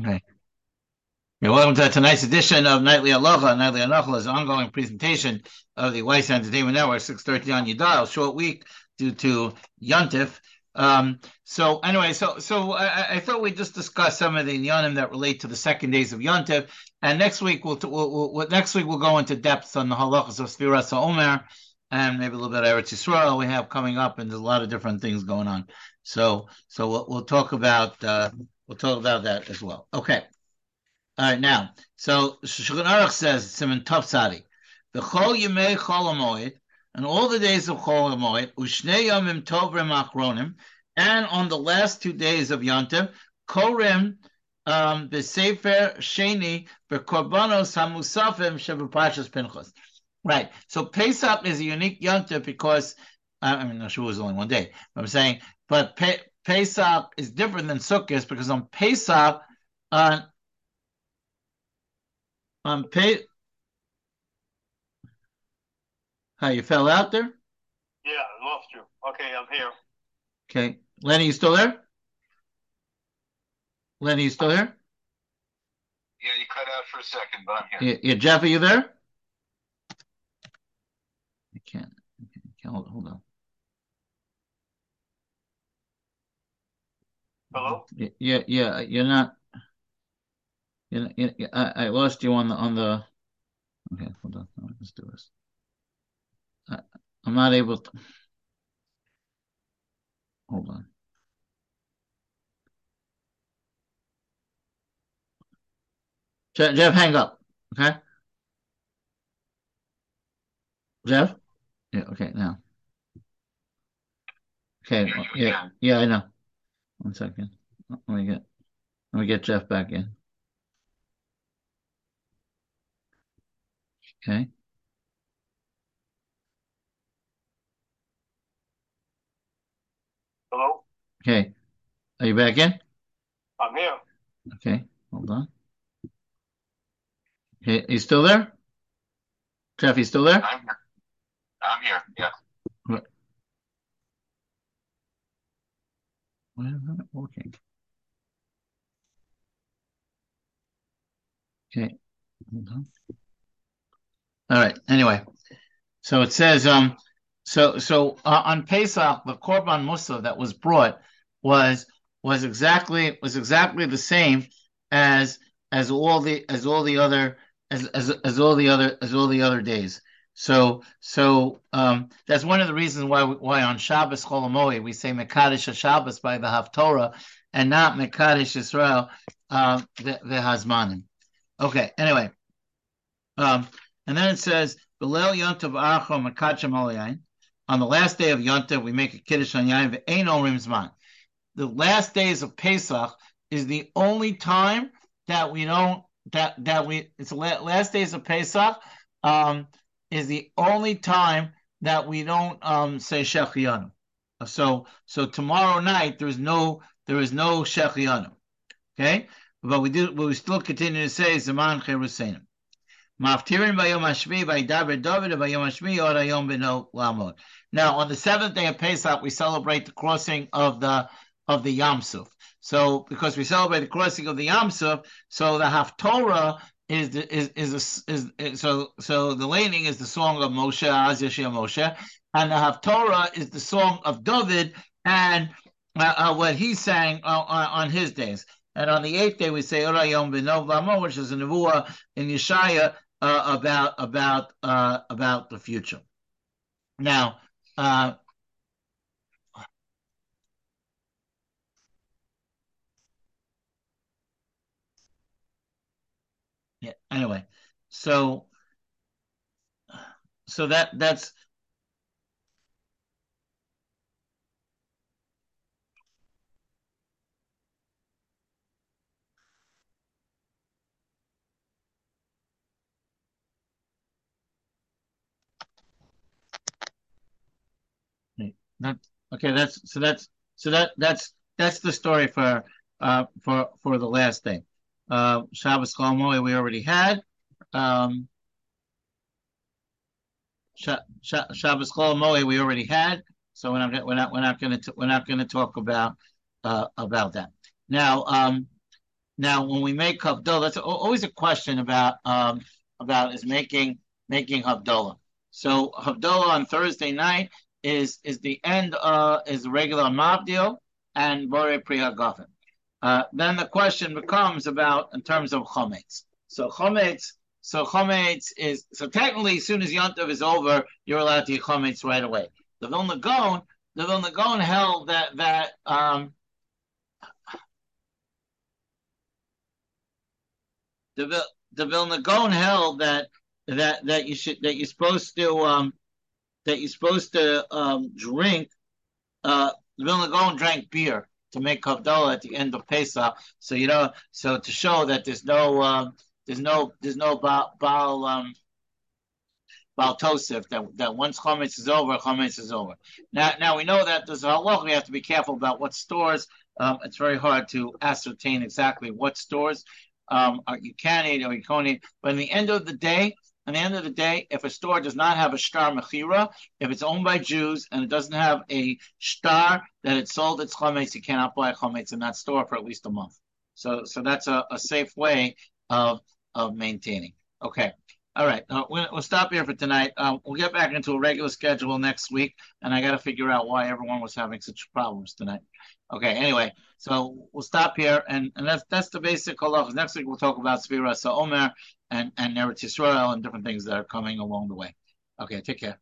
Okay. Yeah, welcome to tonight's edition of Nightly Halacha. Nightly Halacha is an ongoing presentation of the Weiss Entertainment Network, 6.30 on your dial. Short week due to Yontif. Um, so anyway, so so I, I, thought we'd just discuss some of the Yonim that relate to the second days of Yontif. And next week we'll, we'll, we'll, next week we'll go into depth on the halachas of Sfiras Omer and maybe a little bit of Eretz Yisrael we have coming up, and there's a lot of different things going on. So so we'll, we'll talk about uh, we'll talk about that as well. Okay. All right, now, so Shulchan Aruch says, Simon Topsadi, the Chol Yemei Chol Hamoed, and all the days of Chol Hamoed, Ushnei Yomim Tovim Achronim, and on the last two days of Yontiv, Korim um, B'Sefer Sheni B'Korbanos HaMusafim Shebepashas Pinchas. Right. So Pesach is a unique Yontiv because I mean, not sure it was only one day. I'm saying, but Pe- Pesach is different than Sukkot because on Pesach, uh, on pay. How you fell out there? Yeah, I lost you. Okay, I'm here. Okay, Lenny, you still there? Lenny, you still there? Yeah, you cut out for a second, but I'm here. Yeah, yeah Jeff, are you there? I can't. I can't hold, hold on. Hello? Yeah, yeah, you're not. You know, you I, I lost you on the on the. Okay, hold on. Let's do this. I, I'm not able to. Hold on. Jeff, Jeff, hang up. Okay. Jeff. Yeah. Okay. Now. Okay. Yeah. Yeah. I know. One second. Let me get. Let me get Jeff back in. Okay. Hello? Okay. Are you back in? I'm here. Okay. Hold on. Okay. You still there? Jeff, you still there? I'm here. I'm here. Yeah. Why is that working? Okay. Hold on. All right. Anyway, so it says, um, so so uh, on Pesach, the korban musa that was brought was was exactly was exactly the same as as all the as all the other as as, as all the other as all the other days. So so um, that's one of the reasons why why on Shabbos Cholamoy we say Mekadesh Shabbos by the Haftorah and not Mekadesh Israel uh, the, the Hazmanim. Okay. Anyway, um, and then it says, Belel Yontav Archo Makachem Olayin. On the last day of Yontav, we make a Kiddush on Yain Ve'ein Omrim Zman. The last days of Pesach is the only time that we don't, that, that we, it's the last days of Pesach, um, is the only time that we don't, um, say Shechianu. So, so tomorrow night, there's no, there is no Shechianu. Okay? But we do, we still continue to say Zaman Cherusenim. Now, on the seventh day of Pesach, we celebrate the crossing of the of the Yam Suf. So, because we celebrate the crossing of the Yam Suf, so the Haftorah is is is, is, so so the laning is the song of Moshe Az Moshe, and the Haftorah is the song of David and uh, uh, what he sang uh, on his days. And on the eighth day, we say Orayom Lamo, which is a nevuah in Yeshaya uh, about about uh, about the future. Now, Anyway, so so that that's That okay. That's so that's so that that's that's the story for uh for for the last day. Uh, Shabbos Chol we already had. Um, Sh- Sh- Shabbos Chol we already had. So we're not we're not we're not going to we're not going to talk about uh about that now. Um, now when we make Havdalah, that's always a question about um, about is making making Havdalah. So Havdalah on Thursday night is is the end uh is regular Mabdil and Bore Pri Hagafen. Uh, then the question becomes about in terms of Chometz. So Chometz, so Chometz is so technically as soon as Yontav is over, you're allowed to eat Chometz right away. The Vilna Gaon, the Vilna Gaon held that that um, the the Vilna Gaon held that that that you should that you're supposed to um that you're supposed to um drink uh the Vilna Gaon drank beer to make Havdalah at the end of Pesach. So you know, so to show that there's no um there's no there's no Baal, Baal um Baal Tosef that that once Chometz is over, Chometz is over. Now now we know that there's a halach. We have to be careful about what stores. Um, it's very hard to ascertain exactly what stores um, are you can eat or you can't eat. But in the end of the day, at the end of the day, if a store does not have a shtar mechira, if it's owned by Jews and it doesn't have a star that it sold its chametz, you cannot buy chametz in that store for at least a month. So, so that's a, a safe way of of maintaining. Okay. All right, uh, we'll, stop here for tonight. Um, we'll get back into a regular schedule next week, and I got to figure out why everyone was having such problems tonight. Okay, anyway, so we'll stop here, and, and that's that's the basic halachas. Next week we'll talk about Sfira Omer and and Eretz Yisrael and different things that are coming along the way. Okay, take care.